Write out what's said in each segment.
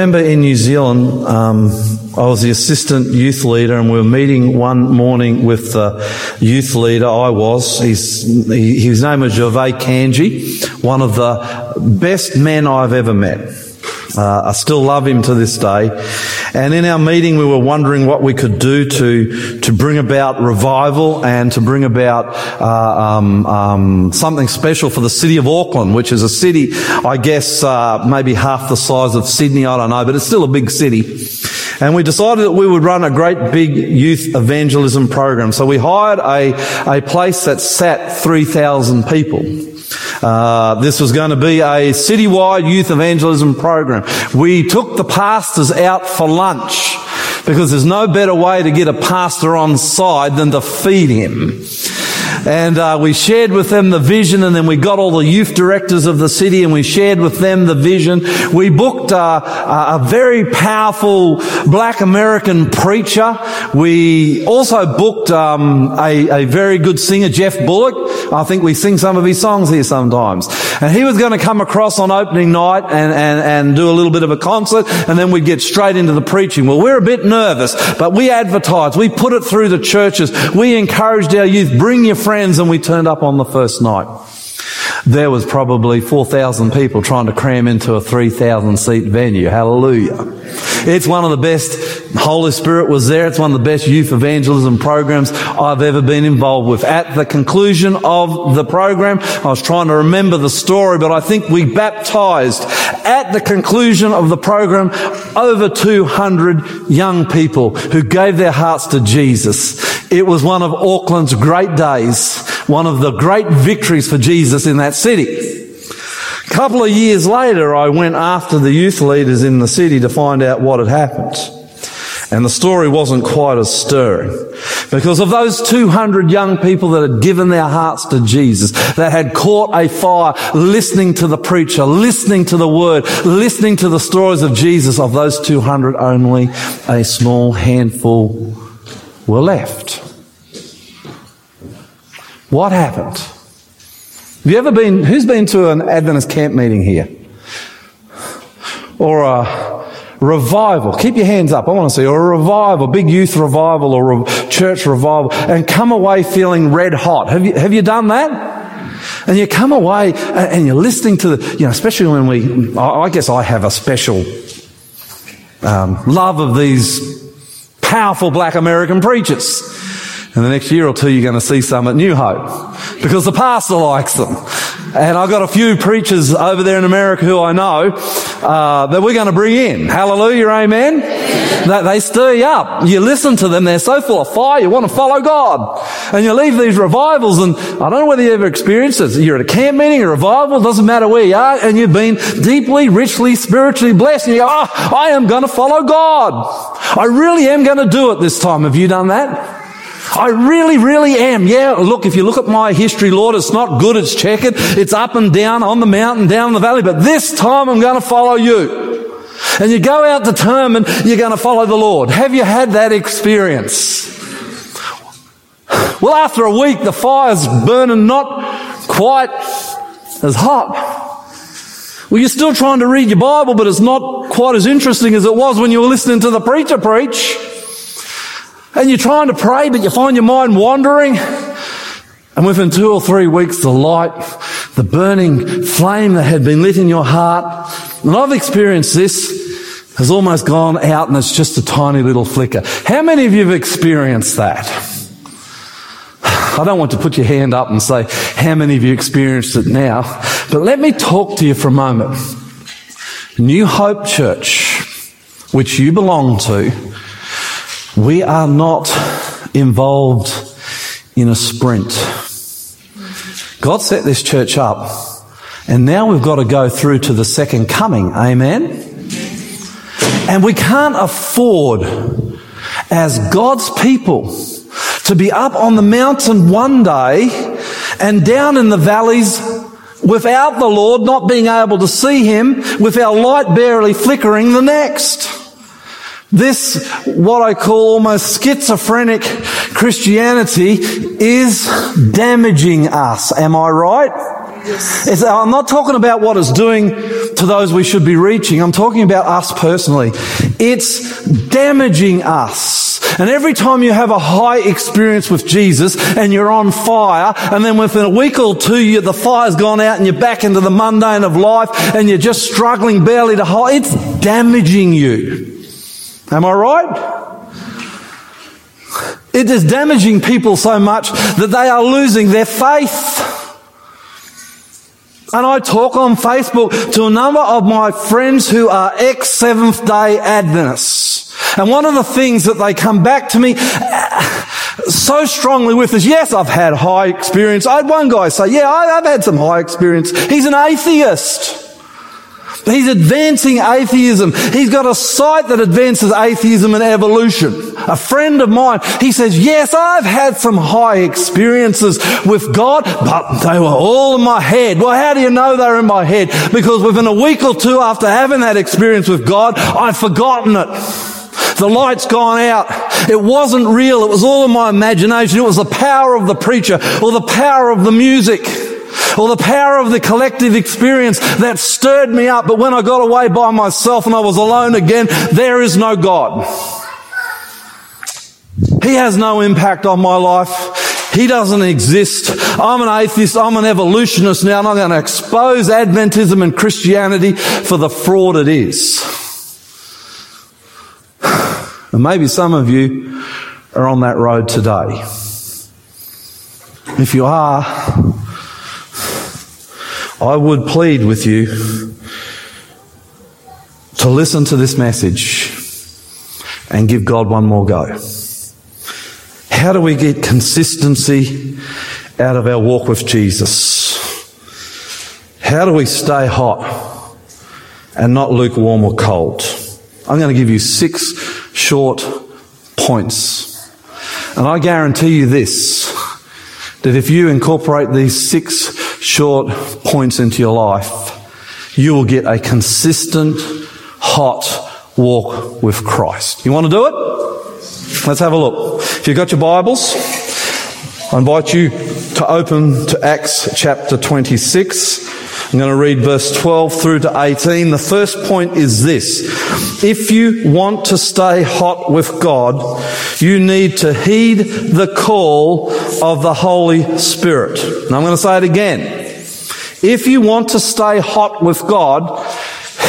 remember in New Zealand, um, I was the assistant youth leader, and we were meeting one morning with the youth leader. I was. He's, he, his name was Gervais Kanji, one of the best men I've ever met. Uh, I still love him to this day. And in our meeting, we were wondering what we could do to to bring about revival and to bring about uh, um, um, something special for the city of Auckland, which is a city, I guess, uh, maybe half the size of Sydney. I don't know, but it's still a big city. And we decided that we would run a great big youth evangelism program. So we hired a, a place that sat 3,000 people. Uh, this was going to be a citywide youth evangelism program. We took the pastors out for lunch because there's no better way to get a pastor on side than to feed him. And uh, we shared with them the vision, and then we got all the youth directors of the city, and we shared with them the vision. We booked uh, a very powerful Black American preacher. We also booked um, a, a very good singer, Geoff Bullock. I think we sing some of his songs here sometimes. And he was going to come across on opening night and, and, and do a little bit of a concert, and then we'd get straight into the preaching. Well, we're a bit nervous, but we advertised. We put it through the churches. We encouraged our youth, bring your friends, and we turned up on the first night. There was probably 4,000 people trying to cram into a 3,000 seat venue. Hallelujah. It's one of the best, Holy Spirit was there. It's one of the best youth evangelism programs I've ever been involved with. At the conclusion of the program, I was trying to remember the story, but I think we baptized at the conclusion of the program over 200 young people who gave their hearts to Jesus. It was one of Auckland's great days, one of the great victories for Jesus in that city. A couple of years later, I went after the youth leaders in the city to find out what had happened. And the story wasn't quite as stirring. Because of those 200 young people that had given their hearts to Jesus, that had caught a fire listening to the preacher, listening to the word, listening to the stories of Jesus, of those 200, only a small handful were left. What happened? Have you ever been, who's been to an Adventist camp meeting here? Or a revival? Keep your hands up. I want to see. Or a revival, big youth revival or a church revival and come away feeling red hot. Have you, have you done that? And you come away and you're listening to the, you know, especially when we, I guess I have a special um, love of these powerful black American preachers. And the next year or two, you're going to see some at New Hope because the pastor likes them. And I've got a few preachers over there in America who I know uh, that we're going to bring in. Hallelujah, amen. That they stir you up. You listen to them; they're so full of fire. You want to follow God, and you leave these revivals. And I don't know whether you ever experienced this. You're at a camp meeting, a revival. Doesn't matter where you are, and you've been deeply, richly, spiritually blessed. And you go, "Oh, I am going to follow God. I really am going to do it this time." Have you done that? I really, really am. Yeah, look, if you look at my history, Lord, it's not good, it's checkered, it's up and down, on the mountain, down the valley, but this time I'm going to follow you. And you go out determined you're going to follow the Lord. Have you had that experience? Well, after a week, the fire's burning not quite as hot. Well, you're still trying to read your Bible, but it's not quite as interesting as it was when you were listening to the preacher preach. And you're trying to pray, but you find your mind wandering. And within two or three weeks, the light, the burning flame that had been lit in your heart, and I've experienced this, has almost gone out and it's just a tiny little flicker. How many of you have experienced that? I don't want to put your hand up and say, how many of you experienced it now? But let me talk to you for a moment. New Hope Church, which you belong to, we are not involved in a sprint. God set this church up, and now we've got to go through to the second coming. Amen? And we can't afford, as God's people, to be up on the mountain one day and down in the valleys without the Lord, not being able to see Him, with our light barely flickering the next. This, what I call almost schizophrenic Christianity, is damaging us. Am I right? Yes. I'm not talking about what it's doing to those we should be reaching. I'm talking about us personally. It's damaging us. And every time you have a high experience with Jesus and you're on fire, and then within a week or two, you, the fire's gone out and you're back into the mundane of life and you're just struggling barely to hold, it's damaging you. Am I right? It is damaging people so much that they are losing their faith. And I talk on Facebook to a number of my friends who are ex Seventh day Adventists. And one of the things that they come back to me uh, so strongly with is, yes, I've had high experience. I had one guy say, yeah, I've had some high experience. He's an atheist. He's advancing atheism. He's got a site that advances atheism and evolution. A friend of mine, he says, yes, I've had some high experiences with God, but they were all in my head. Well, how do you know they're in my head? Because within a week or two after having that experience with God, I've forgotten it. The light's gone out. It wasn't real. It was all in my imagination. It was the power of the preacher or the power of the music or the power of the collective experience that stirred me up. But when I got away by myself and I was alone again, there is no God. He has no impact on my life. He doesn't exist. I'm an atheist. I'm an evolutionist now and I'm going to expose Adventism and Christianity for the fraud it is. And maybe some of you are on that road today. If you are, I would plead with you to listen to this message and give God one more go. How do we get consistency out of our walk with Jesus? How do we stay hot and not lukewarm or cold? I'm going to give you six short points. And I guarantee you this, that if you incorporate these six short points into your life, you will get a consistent, hot walk with Christ. You want to do it? Let's have a look. If you've got your Bibles, I invite you to open to Acts chapter 26. I'm going to read verse 12 through to 18. The first point is this. If you want to stay hot with God, you need to heed the call of the Holy Spirit. Now I'm going to say it again. If you want to stay hot with God,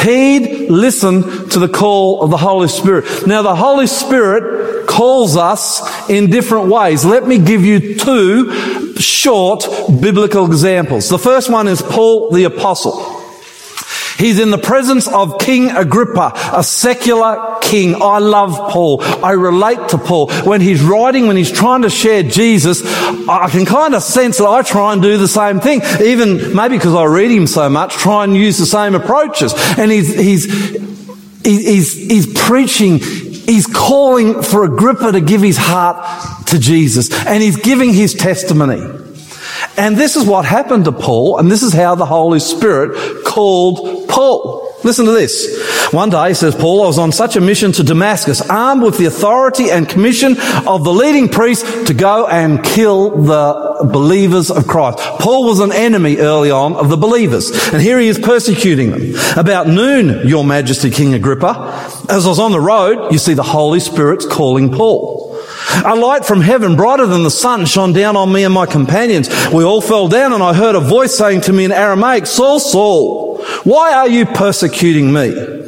heed, listen to the call of the Holy Spirit. Now the Holy Spirit calls us in different ways. Let me give you two short biblical examples. The first one is Paul the Apostle. He's in the presence of King Agrippa, a secular king. I love Paul. I relate to Paul. When he's writing, when he's trying to share Jesus, I can kind of sense that I try and do the same thing. Even maybe because I read him so much, try and use the same approaches. And he's, he's, he's, he's preaching he's calling for Agrippa to give his heart to Jesus and he's giving his testimony. And this is what happened to Paul, and this is how the Holy Spirit called Paul. Listen to this. One day, says Paul, I was on such a mission to Damascus, armed with the authority and commission of the leading priest to go and kill the believers of Christ. Paul was an enemy early on of the believers, and here he is persecuting them. About noon, your majesty, King Agrippa, as I was on the road, you see the Holy Spirit's calling Paul. A light from heaven, brighter than the sun, shone down on me and my companions. We all fell down and I heard a voice saying to me in Aramaic, Saul, Saul, why are you persecuting me?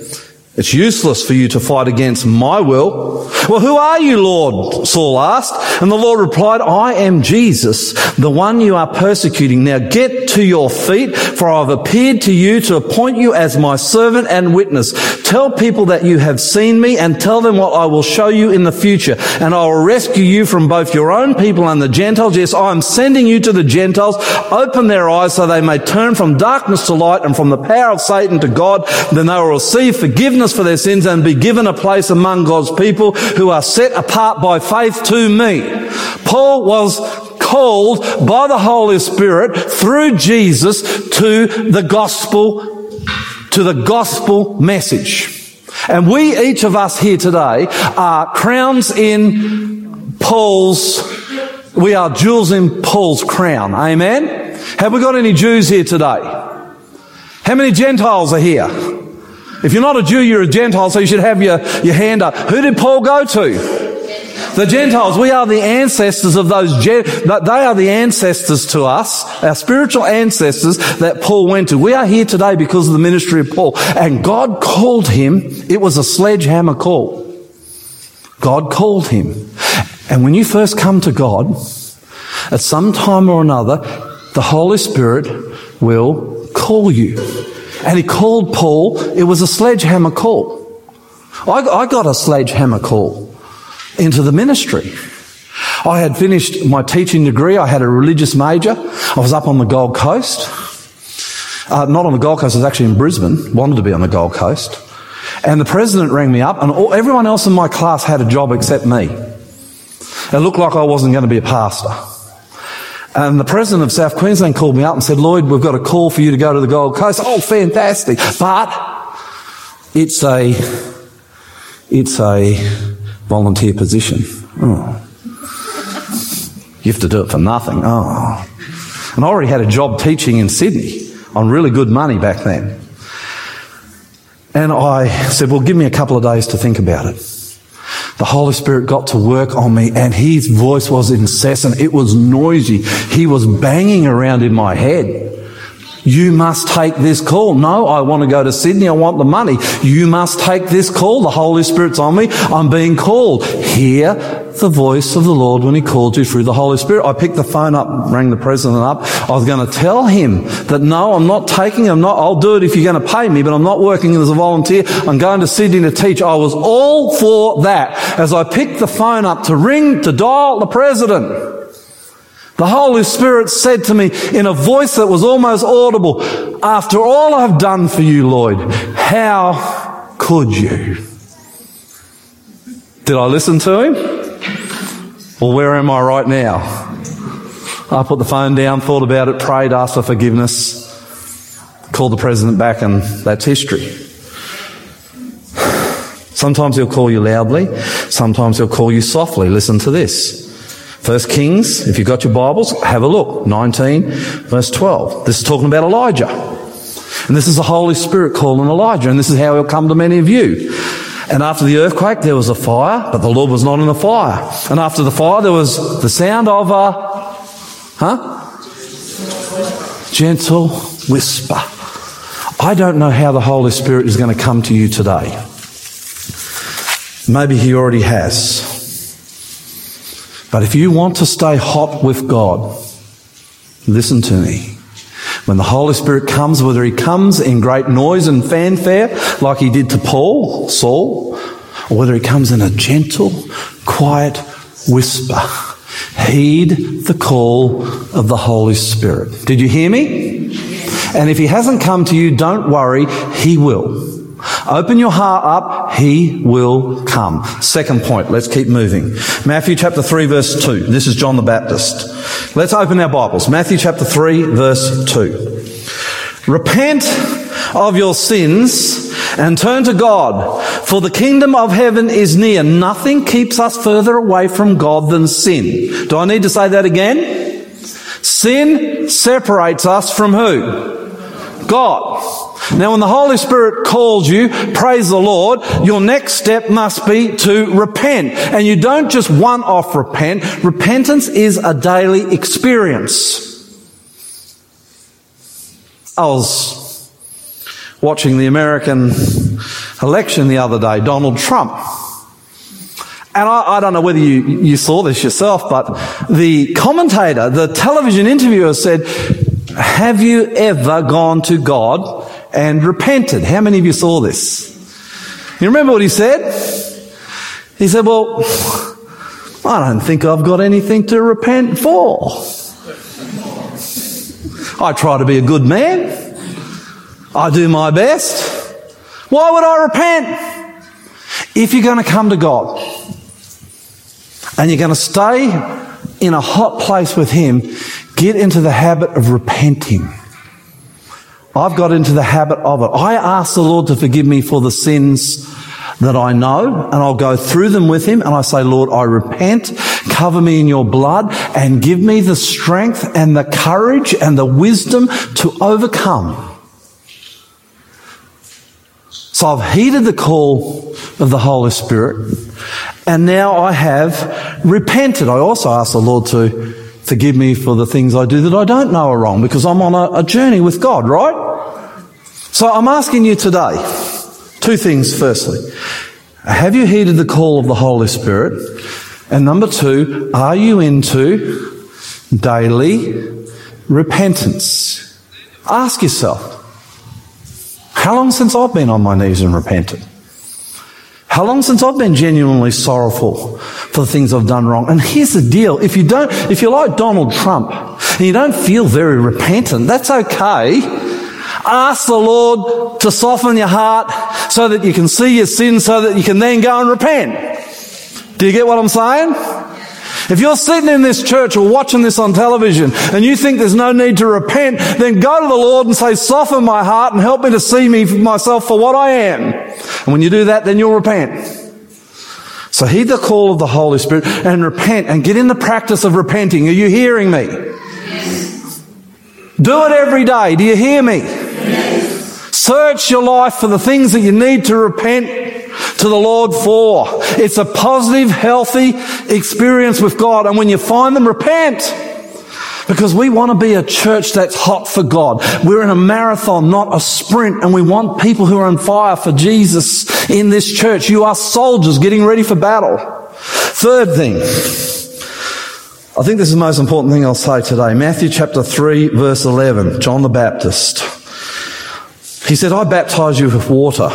It's useless for you to fight against my will. Well, who are you, Lord? Saul asked. And the Lord replied, I am Jesus, the one you are persecuting. Now get to your feet, for I've appeared to you to appoint you as my servant and witness. Tell people that you have seen me and tell them what I will show you in the future. And I will rescue you from both your own people and the Gentiles. Yes, I am sending you to the Gentiles. Open their eyes so they may turn from darkness to light and from the power of Satan to God. Then they will receive forgiveness forgiveness for their sins and be given a place among God's people who are set apart by faith to me. Paul was called by the Holy Spirit through Jesus to the gospel, to the gospel message. And we, each of us here today, are crowns in Paul's, we are jewels in Paul's crown. Amen? Have we got any Jews here today? How many Gentiles are here? If you're not a Jew, you're a Gentile, so you should have your, your hand up. Who did Paul go to? The Gentiles, we are the ancestors of those, they are the ancestors to us, our spiritual ancestors that Paul went to. We are here today because of the ministry of Paul. And God called him, it was a sledgehammer call. God called him. And when you first come to God, at some time or another, the Holy Spirit will call you. And he called Paul, it was a sledgehammer call. I, I got a sledgehammer call into the ministry. I had finished my teaching degree. I had a religious major. I was up on the Gold Coast. Uh, not on the Gold Coast, I was actually in Brisbane, wanted to be on the Gold Coast. And the president rang me up, and all, everyone else in my class had a job except me. It looked like I wasn't going to be a pastor. And the president of South Queensland called me up and said, Lloyd, we've got a call for you to go to the Gold Coast. Oh, fantastic. But it's a, it's a volunteer position. Oh. You have to do it for nothing. Oh. And I already had a job teaching in Sydney on really good money back then. And I said, well, give me a couple of days to think about it. The Holy Spirit got to work on me and his voice was incessant. It was noisy. He was banging around in my head. You must take this call. No, I want to go to Sydney. I want the money. You must take this call. The Holy Spirit's on me. I'm being called. Hear the voice of the Lord when He called you through the Holy Spirit. I picked the phone up, rang the president up. I was going to tell him that no, I'm not taking, I'm not, I'll do it if you're going to pay me, but I'm not working as a volunteer. I'm going to Sydney to teach. I was all for that as I picked the phone up to ring, to dial the president. The Holy Spirit said to me in a voice that was almost audible, after all I've done for you, Lloyd, how could you? Did I listen to him? Well, where am I right now? I put the phone down, thought about it, prayed, asked for forgiveness, called the president back, and that's history. Sometimes he'll call you loudly, sometimes he'll call you softly. Listen to this. First Kings, if you've got your Bibles, have a look. 19, verse 12. This is talking about Elijah. And this is the Holy Spirit calling Elijah, and this is how he'll come to many of you. And after the earthquake, there was a fire, but the Lord was not in the fire. And after the fire, there was the sound of a, huh? Gentle whisper. I don't know how the Holy Spirit is going to come to you today. Maybe He already has. But if you want to stay hot with God, listen to me. When the Holy Spirit comes, whether he comes in great noise and fanfare, like he did to Paul, Saul, or whether he comes in a gentle, quiet whisper, heed the call of the Holy Spirit. Did you hear me? And if he hasn't come to you, don't worry, he will. Open your heart up, He will come. Second point, let's keep moving. Matthew chapter 3 verse 2. This is John the Baptist. Let's open our Bibles. Matthew chapter 3 verse 2. Repent of your sins and turn to God, for the kingdom of heaven is near. Nothing keeps us further away from God than sin. Do I need to say that again? Sin separates us from who? God. Now, when the Holy Spirit calls you, praise the Lord, your next step must be to repent. And you don't just one off repent. Repentance is a daily experience. I was watching the American election the other day, Donald Trump. And I, I, don't know whether you, you saw this yourself, but the commentator, the television interviewer said, have you ever gone to God and repented. How many of you saw this? You remember what he said? He said, Well, I don't think I've got anything to repent for. I try to be a good man. I do my best. Why would I repent? If you're going to come to God and you're going to stay in a hot place with Him, get into the habit of repenting. I've got into the habit of it. I ask the Lord to forgive me for the sins that I know and I'll go through them with him and I say, Lord, I repent, cover me in your blood and give me the strength and the courage and the wisdom to overcome. So I've heeded the call of the Holy Spirit and now I have repented. I also ask the Lord to forgive me for the things I do that I don't know are wrong because I'm on a, a journey with God, right? So I'm asking you today two things firstly. Have you heeded the call of the Holy Spirit? And number two, are you into daily repentance? Ask yourself, how long since I've been on my knees and repented? How long since I've been genuinely sorrowful for the things I've done wrong? And here's the deal. If you don't, if you're like Donald Trump and you don't feel very repentant, that's okay. Ask the Lord to soften your heart so that you can see your sin so that you can then go and repent. Do you get what I'm saying? If you're sitting in this church or watching this on television and you think there's no need to repent, then go to the Lord and say, soften my heart and help me to see me myself for what I am. And when you do that, then you'll repent. So heed the call of the Holy Spirit and repent and get in the practice of repenting. Are you hearing me? Do it every day. Do you hear me? Search your life for the things that you need to repent to the Lord for. It's a positive, healthy experience with God. And when you find them, repent. Because we want to be a church that's hot for God. We're in a marathon, not a sprint, and we want people who are on fire for Jesus in this church. You are soldiers getting ready for battle. Third thing, I think this is the most important thing I'll say today. Matthew chapter 3 verse 11, John the Baptist. He said, I baptize you with water.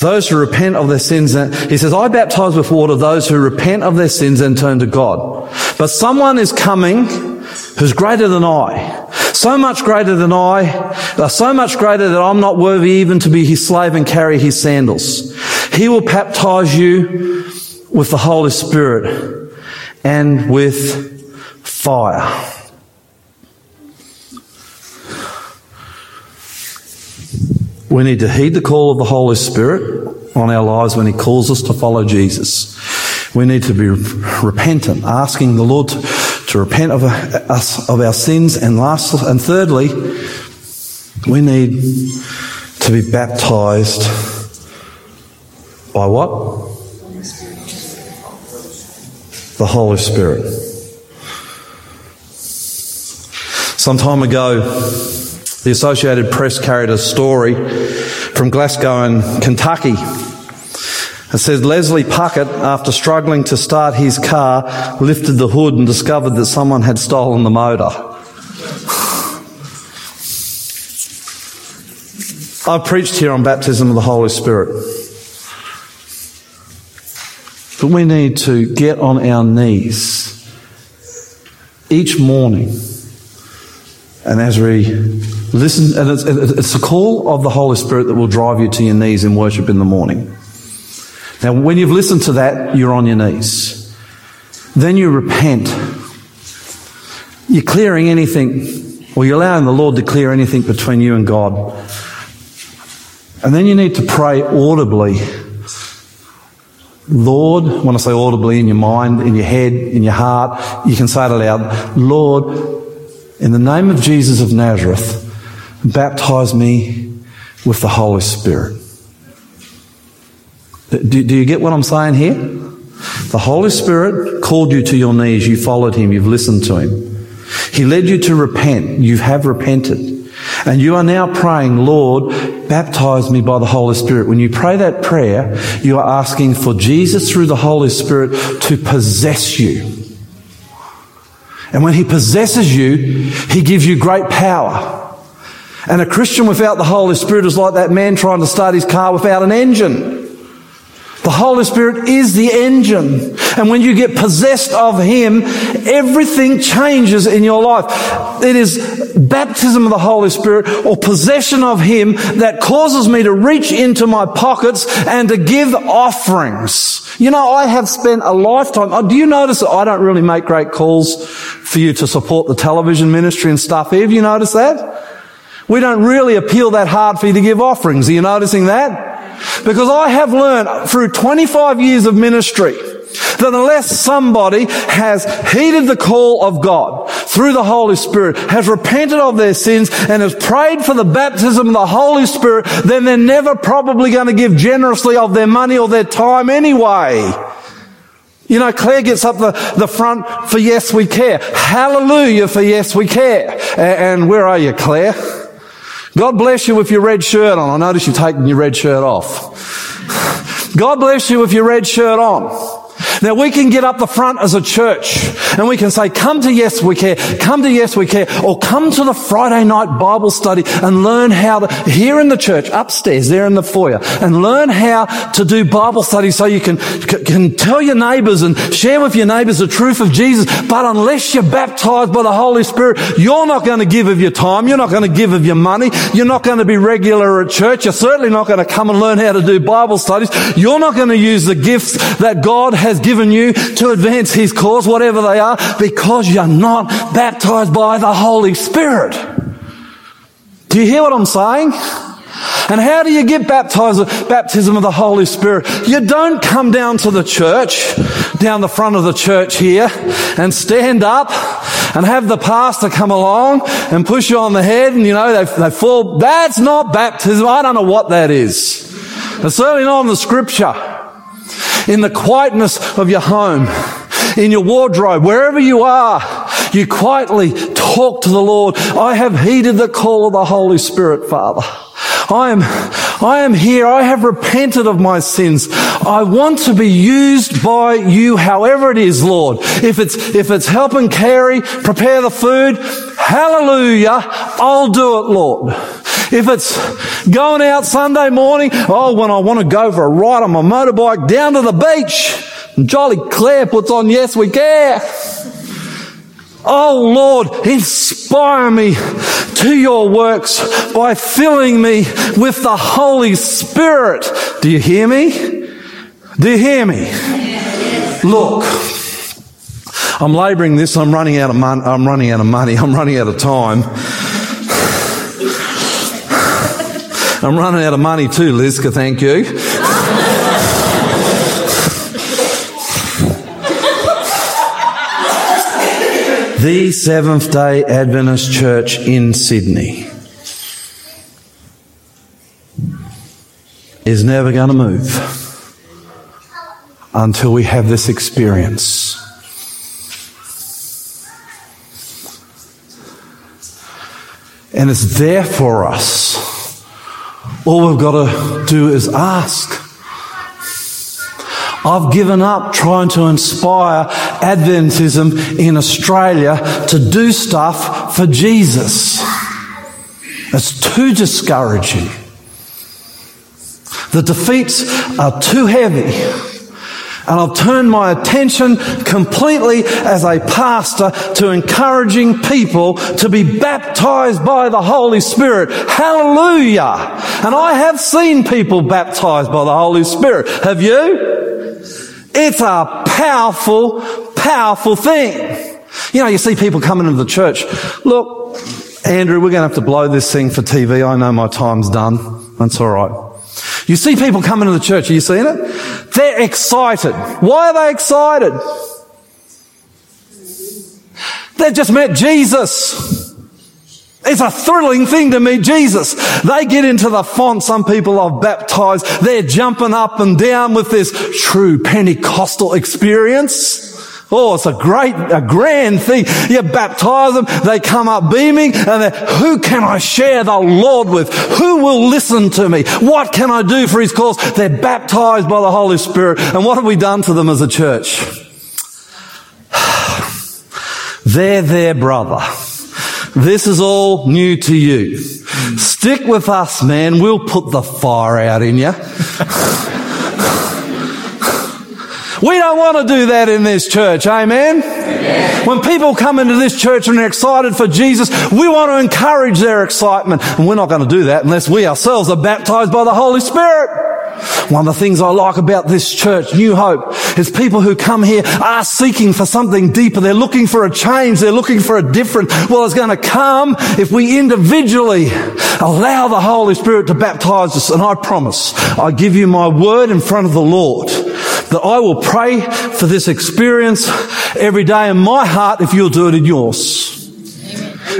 Those who repent of their sins, he says, I baptize with water those who repent of their sins and turn to God. But someone is coming who's greater than I. So much greater than I, uh, so much greater that I'm not worthy even to be his slave and carry his sandals. He will baptize you with the Holy Spirit and with fire. We need to heed the call of the Holy Spirit on our lives when He calls us to follow Jesus. We need to be repentant, asking the Lord to, to repent of us of our sins, and last and thirdly, we need to be baptized by what? The Holy Spirit. Some time ago, the Associated Press carried a story from Glasgow in Kentucky. It says Leslie Puckett, after struggling to start his car, lifted the hood and discovered that someone had stolen the motor. I've preached here on baptism of the Holy Spirit. But we need to get on our knees each morning and as we listen, and it's, it's the call of the Holy Spirit that will drive you to your knees in worship in the morning. Now, when you've listened to that, you're on your knees. Then you repent. You're clearing anything, or you're allowing the Lord to clear anything between you and God. And then you need to pray audibly. Lord, when I say audibly in your mind, in your head, in your heart, you can say it aloud. Lord, in the name of Jesus of Nazareth, baptize me with the Holy Spirit. Do, do, you get what I'm saying here? The Holy Spirit called you to your knees. You followed him. You've listened to him. He led you to repent. You have repented. And you are now praying, Lord, baptize me by the Holy Spirit. When you pray that prayer, you are asking for Jesus through the Holy Spirit to possess you. And when he possesses you, he gives you great power. And a Christian without the Holy Spirit is like that man trying to start his car without an engine. The Holy Spirit is the engine. And when you get possessed of Him, everything changes in your life. It is baptism of the Holy Spirit or possession of Him that causes me to reach into my pockets and to give offerings. You know, I have spent a lifetime. Oh, do you notice that I don't really make great calls for you to support the television ministry and stuff? Have you noticed that? We don't really appeal that hard for you to give offerings. Are you noticing that? Because I have learned through 25 years of ministry that unless somebody has heeded the call of God through the Holy Spirit, has repented of their sins and has prayed for the baptism of the Holy Spirit, then they're never probably going to give generously of their money or their time anyway. You know, Claire gets up the, the front for yes, we care. Hallelujah for yes, we care. And, and where are you, Claire? God bless you with your red shirt on. I notice you're taking your red shirt off. God bless you with your red shirt on. Now we can get up the front as a church and we can say, come to Yes We Care, come to Yes We Care, or come to the Friday night Bible study and learn how to, here in the church, upstairs, there in the foyer, and learn how to do Bible study so you can, can tell your neighbors and share with your neighbors the truth of Jesus. But unless you're baptized by the Holy Spirit, you're not going to give of your time. You're not going to give of your money. You're not going to be regular at church. You're certainly not going to come and learn how to do Bible studies. You're not going to use the gifts that God has given you to advance His cause, whatever they are, because you're not baptized by the Holy Spirit. Do you hear what I'm saying? And how do you get baptized baptism of the Holy Spirit? You don't come down to the church, down the front of the church here, and stand up and have the pastor come along and push you on the head and you know, they, they fall. That's not baptism. I don't know what that is. It's certainly not in the scripture in the quietness of your home, in your wardrobe, wherever you are, you quietly talk to the Lord. I have heeded the call of the Holy Spirit, Father. I am, I am here. I have repented of my sins. I want to be used by you however it is, Lord. If it's, if it's help and carry, prepare the food, hallelujah, I'll do it, Lord. If it's going out Sunday morning, oh, when I want to go for a ride on my motorbike down to the beach, Jolly Claire puts on Yes We Care. Oh Lord, inspire me to your works by filling me with the Holy Spirit. Do you hear me? Do you hear me? Look, I'm laboring this. I'm running out of money. I'm running out of money. I'm running out of time. I'm running out of money too, Lizka, thank you. the Seventh day Adventist Church in Sydney is never going to move until we have this experience. And it's there for us. All we've got to do is ask. I've given up trying to inspire Adventism in Australia to do stuff for Jesus. It's too discouraging. The defeats are too heavy. And I've turned my attention completely as a pastor to encouraging people to be baptized by the Holy Spirit. Hallelujah. And I have seen people baptized by the Holy Spirit. Have you? It's a powerful, powerful thing. You know, you see people coming into the church. Look, Andrew, we're going to have to blow this thing for TV. I know my time's done. That's all right. You see people coming to the church. Are you seeing it? They're excited. Why are they excited? They've just met Jesus. It's a thrilling thing to meet Jesus. They get into the font some people have baptized. They're jumping up and down with this true Pentecostal experience. Oh, it's a great, a grand thing. You baptize them, they come up beaming, and who can I share the Lord with? Who will listen to me? What can I do for His cause? They're baptized by the Holy Spirit. And what have we done to them as a church? They're their brother. This is all new to you. Stick with us, man. We'll put the fire out in you. We don't want to do that in this church. Amen? When people come into this church and they're excited for Jesus, we want to encourage their excitement. And we're not going to do that unless we ourselves are baptized by the Holy Spirit. One of the things I like about this church, New Hope, is people who come here are seeking for something deeper. They're looking for a change. They're looking for a different. Well, it's going to come if we individually allow the Holy Spirit to baptize us. And I promise, I give you my word in front of the Lord that I will pray for this experience every day in my heart if you'll do it in yours.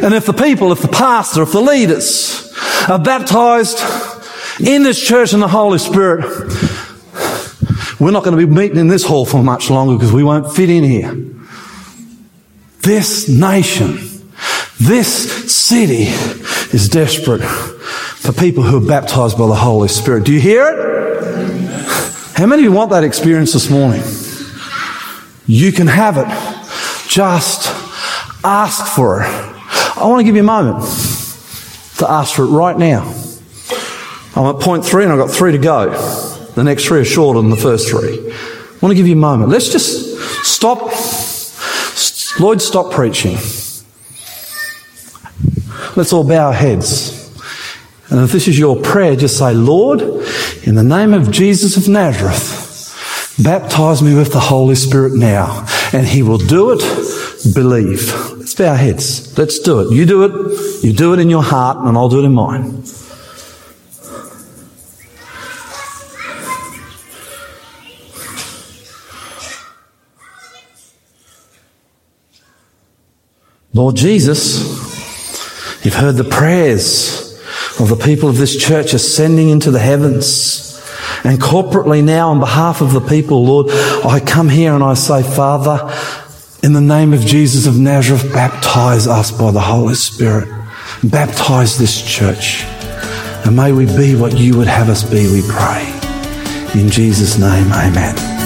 And if the people, if the pastor, if the leaders are baptized in this church in the Holy Spirit, we're not going to be meeting in this hall for much longer because we won't fit in here. This nation, this city is desperate for people who are baptized by the Holy Spirit. Do you hear it? How many of you want that experience this morning? You can have it. Just ask for it. I want to give you a moment to ask for it right now. I'm at point three and I've got three to go. The next three are shorter than the first three. I want to give you a moment. Let's just stop. Lloyd, stop preaching. Let's all bow our heads. And if this is your prayer, just say, Lord, in the name of Jesus of Nazareth, baptize me with the Holy Spirit now. And He will do it. Believe. Let's bow our heads. Let's do it. You do it. You do it in your heart, and I'll do it in mine. Lord Jesus, you've heard the prayers of the people of this church ascending into the heavens. And corporately now, on behalf of the people, Lord, I come here and I say, Father, in the name of Jesus of Nazareth, baptize us by the Holy Spirit. Baptize this church. And may we be what you would have us be, we pray. In Jesus' name, amen.